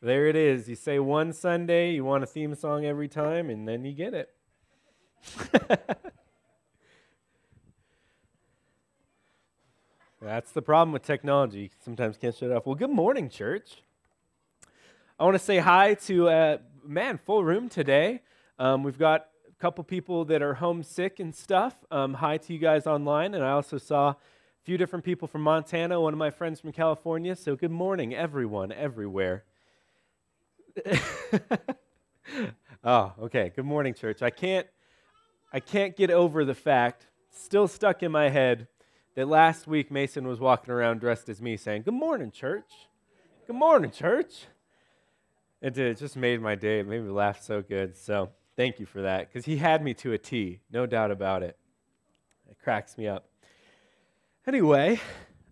There it is. You say one Sunday, you want a theme song every time, and then you get it. That's the problem with technology. You sometimes can't shut it off. Well, good morning, church. I want to say hi to, uh, man, full room today. Um, we've got a couple people that are homesick and stuff. Um, hi to you guys online. And I also saw a few different people from Montana, one of my friends from California. So good morning, everyone, everywhere. oh, okay. Good morning, church. I can't, I can't get over the fact, still stuck in my head, that last week Mason was walking around dressed as me saying, Good morning, church. Good morning, church. It. It just made my day. It made me laugh so good. So thank you for that because he had me to a T, no doubt about it. It cracks me up. Anyway,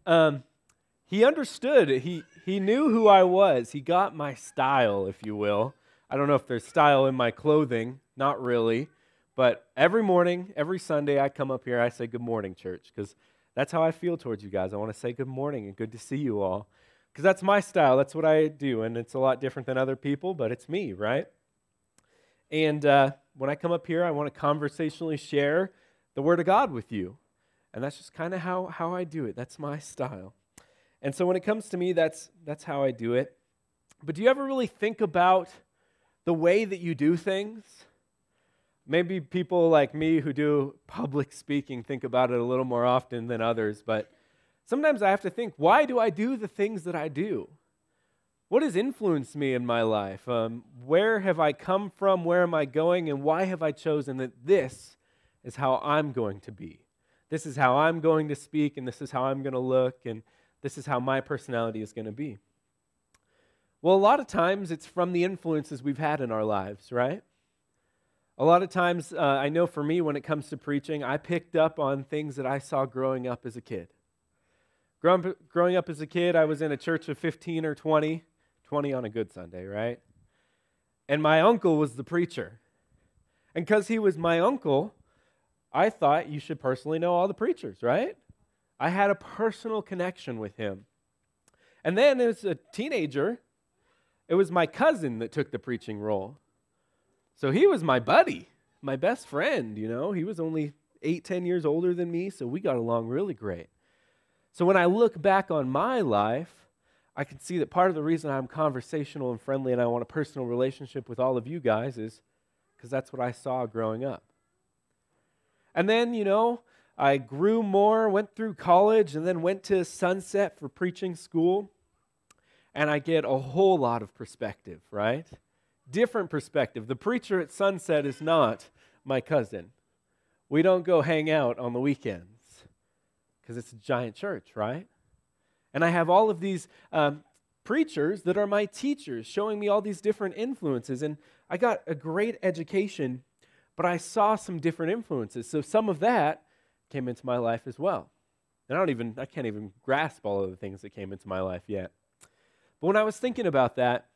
um, he understood. He, he knew who I was. He got my style, if you will. I don't know if there's style in my clothing, not really. But every morning, every Sunday, I come up here, I say, Good morning, church, because that's how I feel towards you guys. I want to say good morning and good to see you all. Because that's my style. That's what I do. And it's a lot different than other people, but it's me, right? And uh, when I come up here, I want to conversationally share the Word of God with you. And that's just kind of how, how I do it. That's my style. And so when it comes to me, that's, that's how I do it. But do you ever really think about the way that you do things? Maybe people like me who do public speaking think about it a little more often than others, but sometimes I have to think why do I do the things that I do? What has influenced me in my life? Um, where have I come from? Where am I going? And why have I chosen that this is how I'm going to be? This is how I'm going to speak, and this is how I'm going to look, and this is how my personality is going to be. Well, a lot of times it's from the influences we've had in our lives, right? A lot of times, uh, I know for me, when it comes to preaching, I picked up on things that I saw growing up as a kid. Growing, growing up as a kid, I was in a church of 15 or 20, 20 on a good Sunday, right? And my uncle was the preacher. And because he was my uncle, I thought you should personally know all the preachers, right? I had a personal connection with him. And then as a teenager, it was my cousin that took the preaching role. So he was my buddy, my best friend, you know. He was only eight, ten years older than me, so we got along really great. So when I look back on my life, I can see that part of the reason I'm conversational and friendly and I want a personal relationship with all of you guys is because that's what I saw growing up. And then, you know, I grew more, went through college, and then went to Sunset for preaching school. And I get a whole lot of perspective, right? different perspective. The preacher at sunset is not my cousin. We don't go hang out on the weekends because it's a giant church, right? And I have all of these um, preachers that are my teachers showing me all these different influences. And I got a great education, but I saw some different influences. So some of that came into my life as well. And I don't even, I can't even grasp all of the things that came into my life yet. But when I was thinking about that,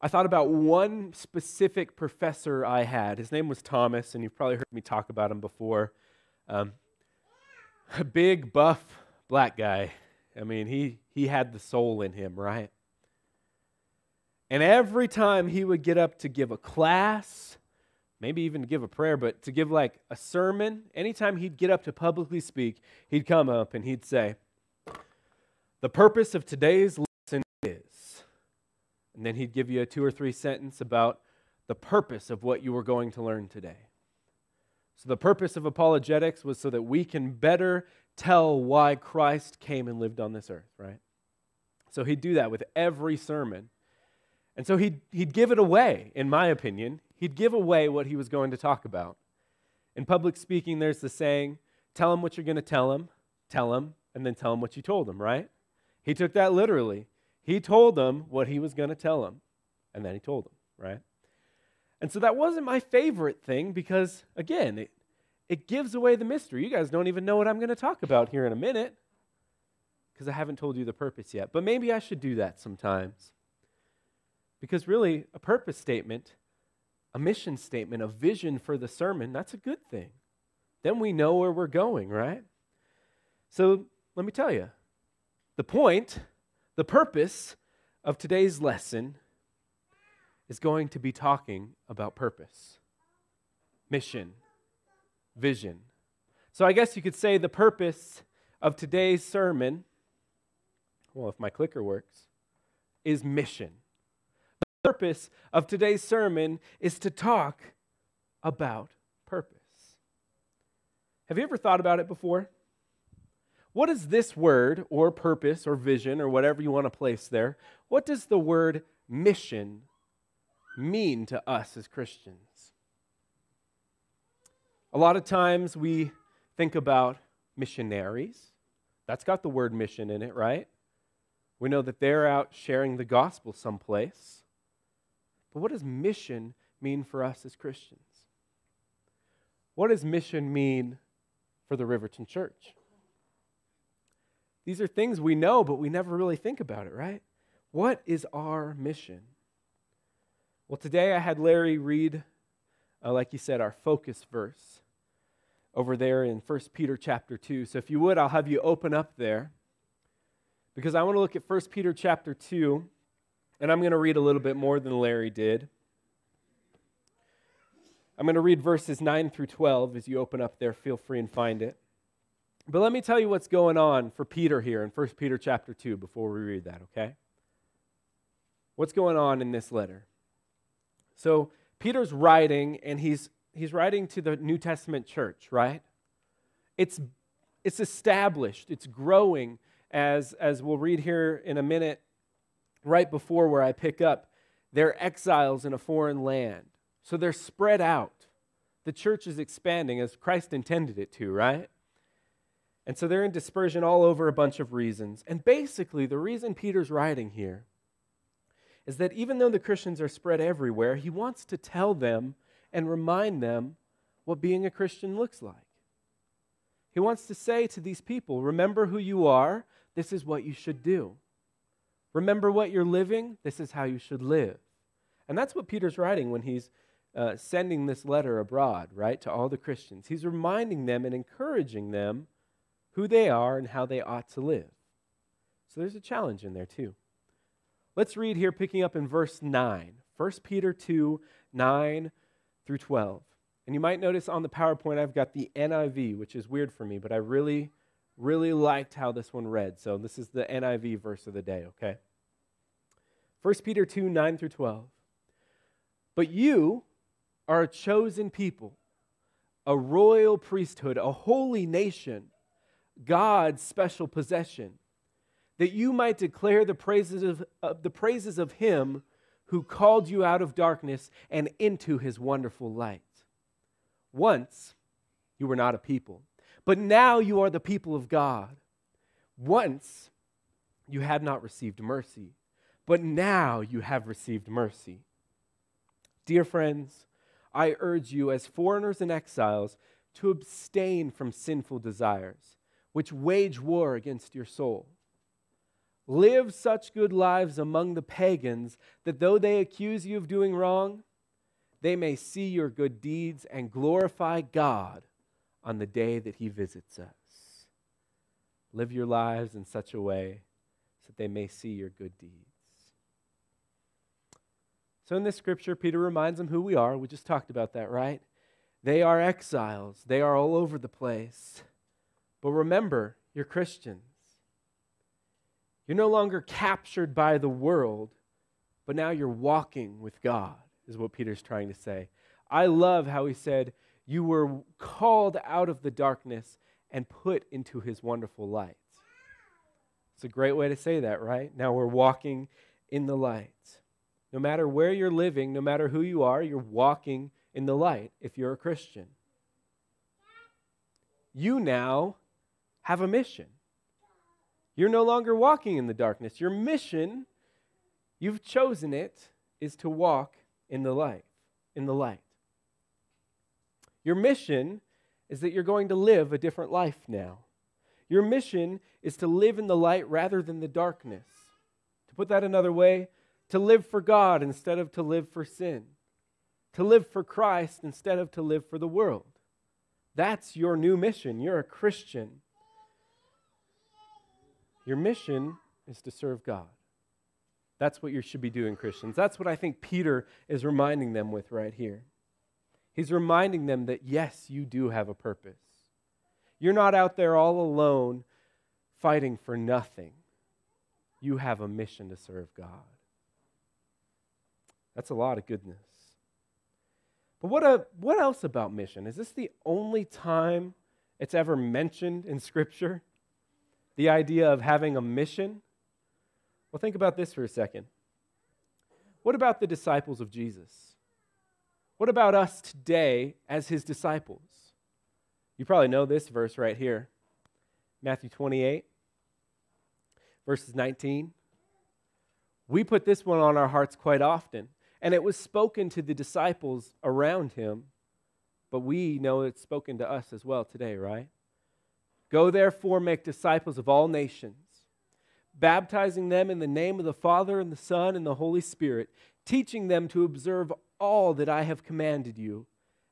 I thought about one specific professor I had. His name was Thomas, and you've probably heard me talk about him before. Um, a big, buff, black guy. I mean, he, he had the soul in him, right? And every time he would get up to give a class, maybe even to give a prayer, but to give like a sermon, anytime he'd get up to publicly speak, he'd come up and he'd say, The purpose of today's lesson is. and then he'd give you a two or three sentence about the purpose of what you were going to learn today. So, the purpose of apologetics was so that we can better tell why Christ came and lived on this earth, right? So, he'd do that with every sermon. And so, he'd, he'd give it away, in my opinion. He'd give away what he was going to talk about. In public speaking, there's the saying tell him what you're going to tell him, tell him, and then tell him what you told him, right? He took that literally. He told them what he was going to tell them, and then he told them, right? And so that wasn't my favorite thing because, again, it, it gives away the mystery. You guys don't even know what I'm going to talk about here in a minute because I haven't told you the purpose yet. But maybe I should do that sometimes. Because really, a purpose statement, a mission statement, a vision for the sermon, that's a good thing. Then we know where we're going, right? So let me tell you the point the purpose of today's lesson is going to be talking about purpose, mission, vision. So I guess you could say the purpose of today's sermon, well, if my clicker works, is mission. Purpose of today's sermon is to talk about purpose. Have you ever thought about it before? What does this word, or purpose, or vision, or whatever you want to place there, what does the word mission mean to us as Christians? A lot of times we think about missionaries. That's got the word mission in it, right? We know that they're out sharing the gospel someplace. But what does mission mean for us as Christians? What does mission mean for the Riverton Church? These are things we know, but we never really think about it, right? What is our mission? Well, today I had Larry read, uh, like you said, our focus verse over there in 1 Peter chapter 2. So if you would, I'll have you open up there because I want to look at 1 Peter chapter 2, and I'm going to read a little bit more than Larry did. I'm going to read verses 9 through 12. As you open up there, feel free and find it. But let me tell you what's going on for Peter here in 1 Peter chapter 2 before we read that, okay? What's going on in this letter? So, Peter's writing, and he's, he's writing to the New Testament church, right? It's, it's established, it's growing, as, as we'll read here in a minute, right before where I pick up. They're exiles in a foreign land. So they're spread out. The church is expanding as Christ intended it to, right? And so they're in dispersion all over a bunch of reasons. And basically, the reason Peter's writing here is that even though the Christians are spread everywhere, he wants to tell them and remind them what being a Christian looks like. He wants to say to these people, remember who you are, this is what you should do. Remember what you're living, this is how you should live. And that's what Peter's writing when he's uh, sending this letter abroad, right, to all the Christians. He's reminding them and encouraging them who they are and how they ought to live. So there's a challenge in there, too. Let's read here, picking up in verse 9. 1 Peter 2 9 through 12. And you might notice on the PowerPoint I've got the NIV, which is weird for me, but I really, really liked how this one read. So this is the NIV verse of the day, okay? 1 Peter 2 9 through 12. But you are a chosen people, a royal priesthood, a holy nation, God's special possession, that you might declare the praises of, the praises of Him who called you out of darkness and into His wonderful light. Once you were not a people, but now you are the people of God. Once you had not received mercy, but now you have received mercy. Dear friends, I urge you, as foreigners and exiles, to abstain from sinful desires, which wage war against your soul. Live such good lives among the pagans that though they accuse you of doing wrong, they may see your good deeds and glorify God on the day that He visits us. Live your lives in such a way so that they may see your good deeds. So in this scripture, Peter reminds them who we are. We just talked about that, right? They are exiles, they are all over the place. But remember, you're Christians. You're no longer captured by the world, but now you're walking with God, is what Peter's trying to say. I love how he said, You were called out of the darkness and put into his wonderful light. It's a great way to say that, right? Now we're walking in the light. No matter where you're living, no matter who you are, you're walking in the light if you're a Christian. You now have a mission. You're no longer walking in the darkness. Your mission, you've chosen it, is to walk in the light, in the light. Your mission is that you're going to live a different life now. Your mission is to live in the light rather than the darkness. To put that another way, to live for God instead of to live for sin, to live for Christ instead of to live for the world. That's your new mission. You're a Christian. Your mission is to serve God. That's what you should be doing, Christians. That's what I think Peter is reminding them with right here. He's reminding them that, yes, you do have a purpose. You're not out there all alone fighting for nothing. You have a mission to serve God. That's a lot of goodness. But what, a, what else about mission? Is this the only time it's ever mentioned in Scripture? The idea of having a mission? Well, think about this for a second. What about the disciples of Jesus? What about us today as his disciples? You probably know this verse right here Matthew 28, verses 19. We put this one on our hearts quite often, and it was spoken to the disciples around him, but we know it's spoken to us as well today, right? Go therefore, make disciples of all nations baptizing them in the name of the Father and the Son and the Holy Spirit, teaching them to observe all that I have commanded you.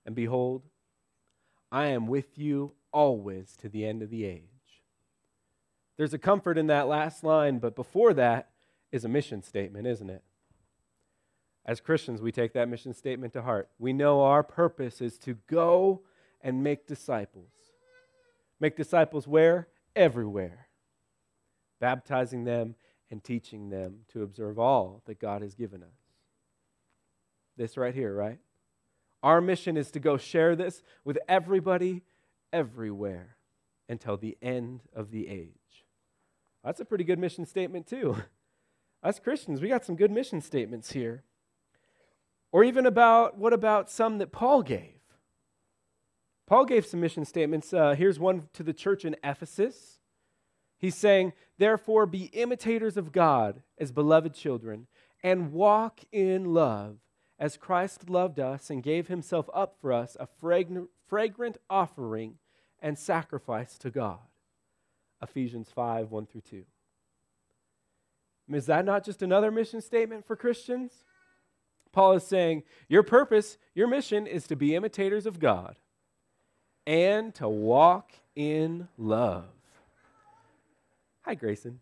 And behold, I am with you always to the end of the age. There's a comfort in that last line, but before that is a mission statement, isn't it? As Christians, we take that mission statement to heart. We know our purpose is to go and make disciples. Make disciples where? Everywhere baptizing them and teaching them to observe all that God has given us. This right here, right? Our mission is to go share this with everybody, everywhere, until the end of the age. That's a pretty good mission statement, too. Us Christians, we got some good mission statements here. Or even about what about some that Paul gave? Paul gave some mission statements. Uh, here's one to the church in Ephesus. He's saying, Therefore, be imitators of God as beloved children, and walk in love, as Christ loved us and gave himself up for us, a fragrant offering and sacrifice to God. Ephesians 5 1 through 2. Is that not just another mission statement for Christians? Paul is saying, Your purpose, your mission is to be imitators of God and to walk in love. Hi, Grayson.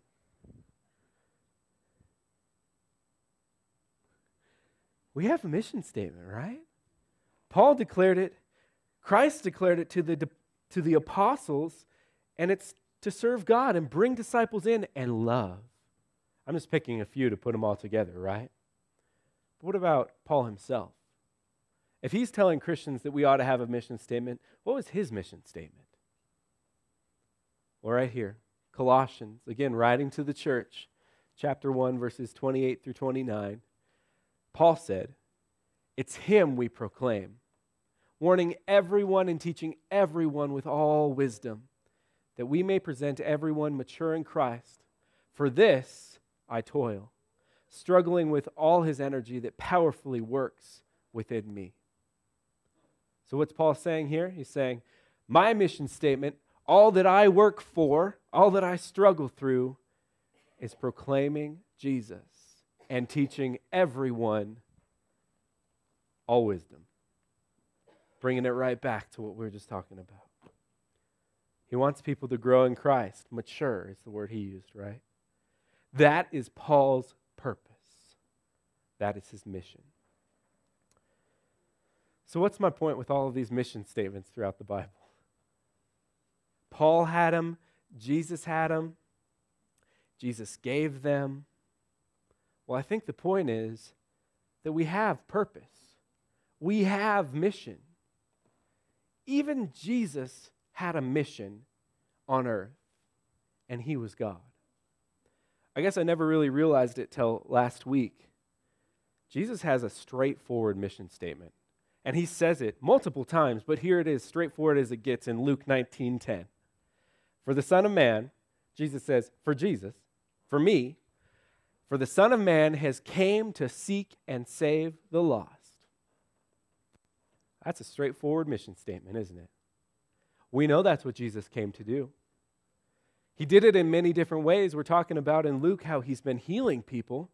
We have a mission statement, right? Paul declared it, Christ declared it to the, to the apostles, and it's to serve God and bring disciples in and love. I'm just picking a few to put them all together, right? But what about Paul himself? If he's telling Christians that we ought to have a mission statement, what was his mission statement? Well, right here. Colossians, again, writing to the church, chapter 1, verses 28 through 29, Paul said, It's Him we proclaim, warning everyone and teaching everyone with all wisdom, that we may present everyone mature in Christ. For this I toil, struggling with all His energy that powerfully works within me. So, what's Paul saying here? He's saying, My mission statement all that I work for, all that I struggle through, is proclaiming Jesus and teaching everyone all wisdom. Bringing it right back to what we were just talking about. He wants people to grow in Christ. Mature is the word he used, right? That is Paul's purpose. That is his mission. So, what's my point with all of these mission statements throughout the Bible? Paul had them, Jesus had them, Jesus gave them. Well, I think the point is that we have purpose, we have mission. Even Jesus had a mission on earth, and he was God. I guess I never really realized it till last week. Jesus has a straightforward mission statement. And he says it multiple times, but here it is, straightforward as it gets in Luke 19:10. For the Son of Man, Jesus says, for Jesus, for me, for the Son of Man has came to seek and save the lost. That's a straightforward mission statement, isn't it? We know that's what Jesus came to do. He did it in many different ways. We're talking about in Luke how he's been healing people,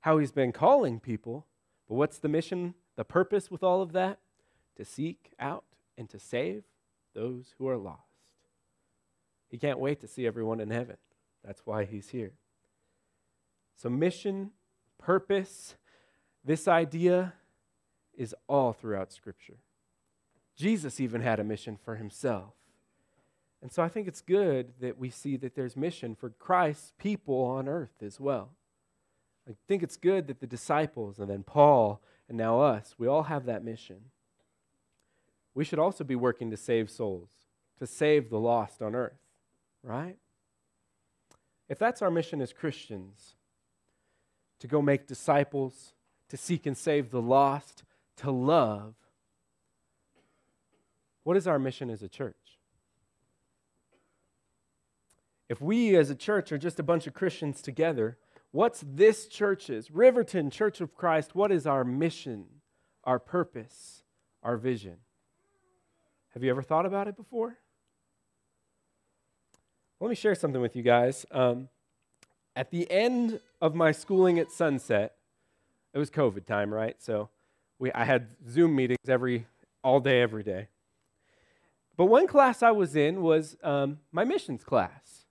how he's been calling people. But what's the mission, the purpose with all of that? To seek out and to save those who are lost. He can't wait to see everyone in heaven. That's why he's here. So, mission, purpose, this idea is all throughout Scripture. Jesus even had a mission for himself. And so I think it's good that we see that there's mission for Christ's people on earth as well. I think it's good that the disciples and then Paul and now us, we all have that mission. We should also be working to save souls, to save the lost on earth, right? If that's our mission as Christians, to go make disciples, to seek and save the lost, to love, what is our mission as a church? If we as a church are just a bunch of Christians together, what's this church's, Riverton Church of Christ, what is our mission, our purpose, our vision? Have you ever thought about it before? Let me share something with you guys. Um, at the end of my schooling at Sunset, it was COVID time, right? So we, I had Zoom meetings every, all day, every day. But one class I was in was um, my missions class.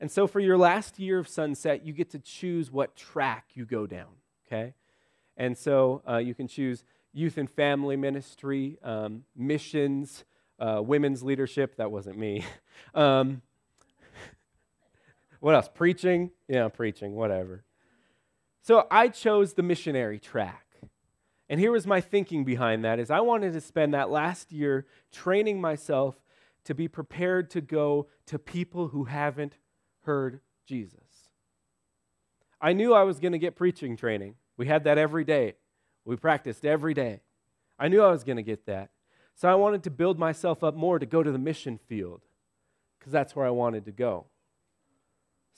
And so for your last year of Sunset, you get to choose what track you go down, okay? And so uh, you can choose youth and family ministry, um, missions, uh, women's leadership. That wasn't me. um, what else? Preaching? Yeah, preaching, whatever. So I chose the missionary track. And here was my thinking behind that is I wanted to spend that last year training myself to be prepared to go to people who haven't heard Jesus. I knew I was going to get preaching training. We had that every day. We practiced every day. I knew I was going to get that. So I wanted to build myself up more to go to the mission field because that's where I wanted to go.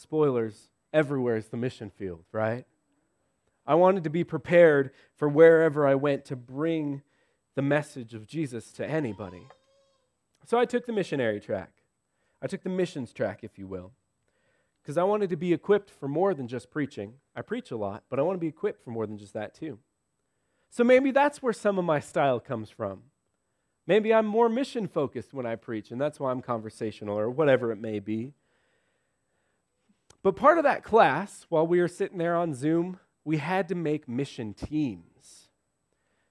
Spoilers, everywhere is the mission field, right? I wanted to be prepared for wherever I went to bring the message of Jesus to anybody. So I took the missionary track. I took the missions track, if you will, because I wanted to be equipped for more than just preaching. I preach a lot, but I want to be equipped for more than just that, too. So maybe that's where some of my style comes from. Maybe I'm more mission focused when I preach, and that's why I'm conversational or whatever it may be. But part of that class, while we were sitting there on Zoom, we had to make mission teams.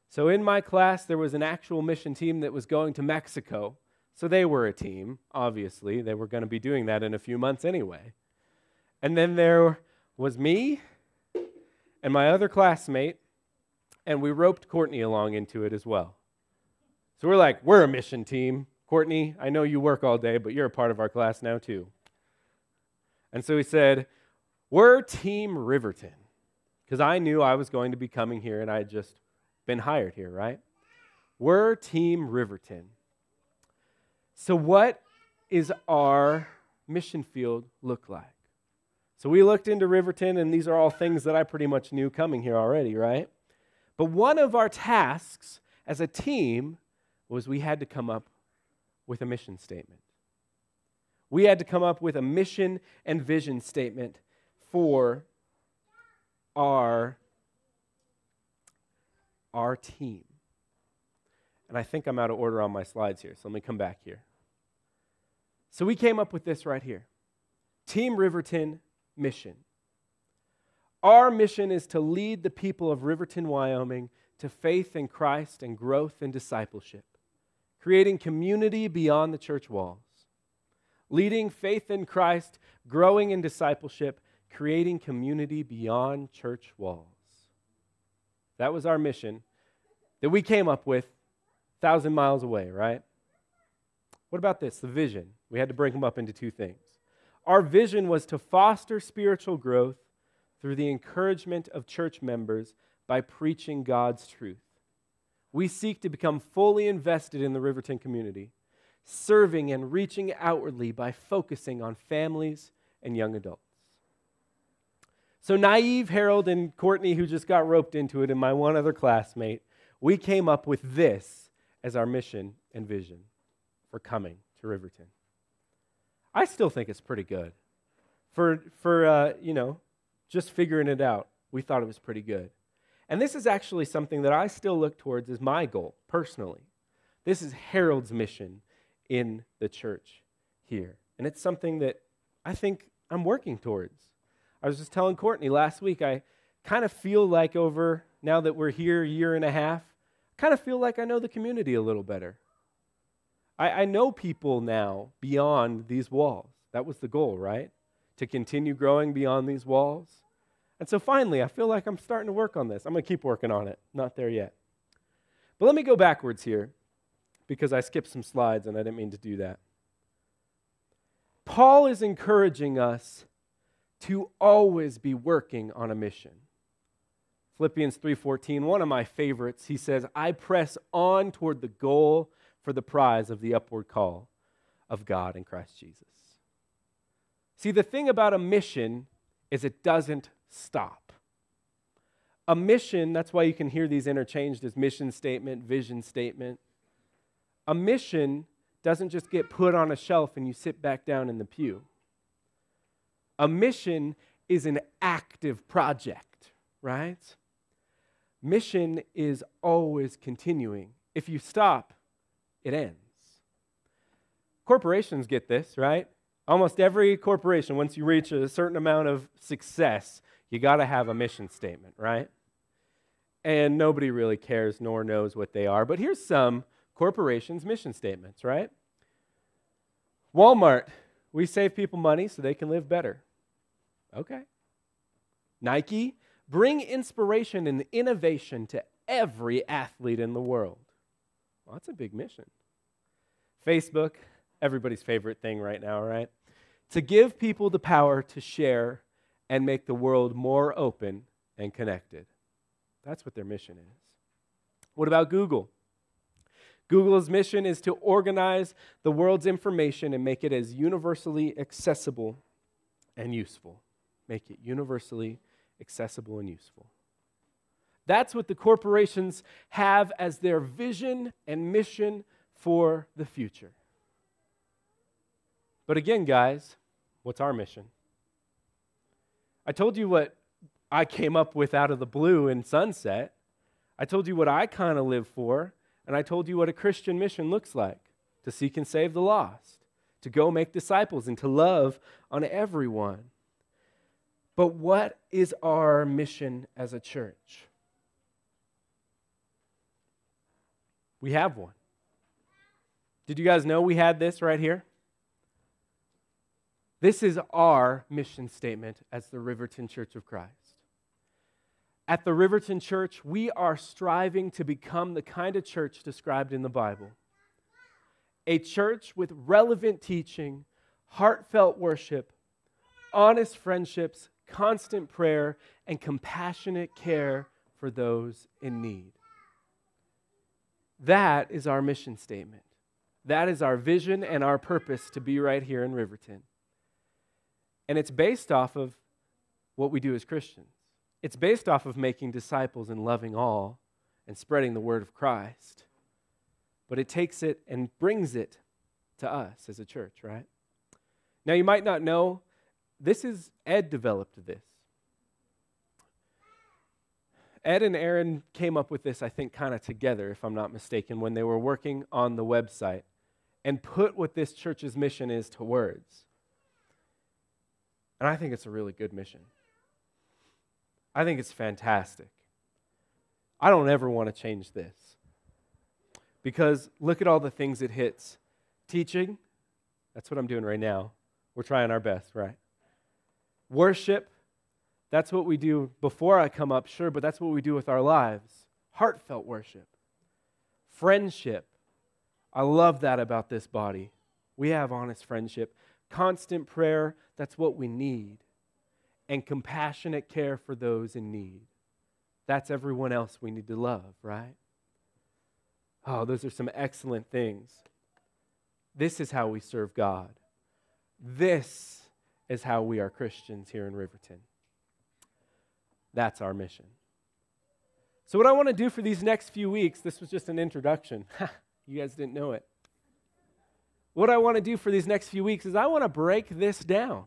So in my class, there was an actual mission team that was going to Mexico. So they were a team, obviously. They were going to be doing that in a few months anyway. And then there was me and my other classmate, and we roped Courtney along into it as well. So we're like, we're a mission team. Courtney, I know you work all day, but you're a part of our class now too. And so he said, We're Team Riverton. Because I knew I was going to be coming here and I had just been hired here, right? We're Team Riverton. So, what is our mission field look like? So, we looked into Riverton, and these are all things that I pretty much knew coming here already, right? But one of our tasks as a team was we had to come up with a mission statement. We had to come up with a mission and vision statement for our, our team. And I think I'm out of order on my slides here, so let me come back here. So we came up with this right here Team Riverton mission. Our mission is to lead the people of Riverton, Wyoming to faith in Christ and growth and discipleship creating community beyond the church walls, leading faith in Christ, growing in discipleship, creating community beyond church walls. That was our mission that we came up with a thousand miles away, right? What about this? The vision. We had to break them up into two things. Our vision was to foster spiritual growth through the encouragement of church members by preaching God's truth. We seek to become fully invested in the Riverton community, serving and reaching outwardly by focusing on families and young adults. So, naive Harold and Courtney, who just got roped into it, and my one other classmate, we came up with this as our mission and vision for coming to Riverton. I still think it's pretty good. For, for uh, you know, just figuring it out, we thought it was pretty good. And this is actually something that I still look towards as my goal personally. This is Harold's mission in the church here. And it's something that I think I'm working towards. I was just telling Courtney last week, I kind of feel like over now that we're here a year and a half, kind of feel like I know the community a little better. I, I know people now beyond these walls. That was the goal, right? To continue growing beyond these walls. And so finally, I feel like I'm starting to work on this. I'm going to keep working on it. Not there yet. But let me go backwards here because I skipped some slides and I didn't mean to do that. Paul is encouraging us to always be working on a mission. Philippians 3:14, one of my favorites, he says, "I press on toward the goal for the prize of the upward call of God in Christ Jesus." See, the thing about a mission is it doesn't stop. A mission, that's why you can hear these interchanged as mission statement, vision statement. A mission doesn't just get put on a shelf and you sit back down in the pew. A mission is an active project, right? Mission is always continuing. If you stop, it ends. Corporations get this, right? Almost every corporation, once you reach a certain amount of success, you got to have a mission statement, right? And nobody really cares nor knows what they are. But here's some corporations' mission statements, right? Walmart, we save people money so they can live better. Okay. Nike, bring inspiration and innovation to every athlete in the world. Well, that's a big mission. Facebook, everybody's favorite thing right now, right? To give people the power to share and make the world more open and connected. That's what their mission is. What about Google? Google's mission is to organize the world's information and make it as universally accessible and useful make it universally accessible and useful. That's what the corporations have as their vision and mission for the future. But again, guys, what's our mission? I told you what I came up with out of the blue in Sunset. I told you what I kind of live for, and I told you what a Christian mission looks like to seek and save the lost, to go make disciples, and to love on everyone. But what is our mission as a church? We have one. Did you guys know we had this right here? This is our mission statement as the Riverton Church of Christ. At the Riverton Church, we are striving to become the kind of church described in the Bible a church with relevant teaching, heartfelt worship, honest friendships, constant prayer, and compassionate care for those in need. That is our mission statement. That is our vision and our purpose to be right here in Riverton. And it's based off of what we do as Christians. It's based off of making disciples and loving all and spreading the word of Christ. But it takes it and brings it to us as a church, right? Now, you might not know this is Ed developed this. Ed and Aaron came up with this, I think, kind of together, if I'm not mistaken, when they were working on the website and put what this church's mission is to words. And I think it's a really good mission. I think it's fantastic. I don't ever want to change this. Because look at all the things it hits. Teaching, that's what I'm doing right now. We're trying our best, right? Worship, that's what we do before I come up, sure, but that's what we do with our lives. Heartfelt worship. Friendship. I love that about this body. We have honest friendship. Constant prayer, that's what we need. And compassionate care for those in need. That's everyone else we need to love, right? Oh, those are some excellent things. This is how we serve God. This is how we are Christians here in Riverton. That's our mission. So, what I want to do for these next few weeks, this was just an introduction. you guys didn't know it. What I want to do for these next few weeks is I want to break this down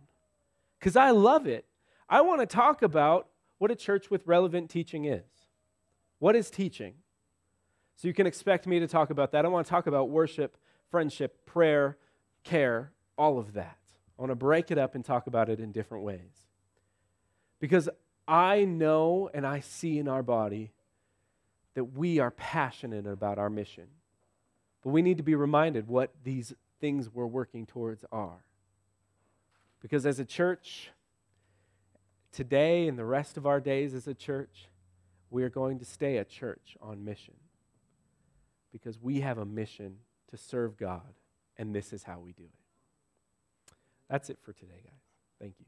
because I love it. I want to talk about what a church with relevant teaching is. What is teaching? So, you can expect me to talk about that. I want to talk about worship, friendship, prayer, care, all of that. I want to break it up and talk about it in different ways. Because I know and I see in our body that we are passionate about our mission. But we need to be reminded what these things we're working towards are. Because as a church, today and the rest of our days as a church, we are going to stay a church on mission. Because we have a mission to serve God, and this is how we do it. That's it for today, guys. Thank you.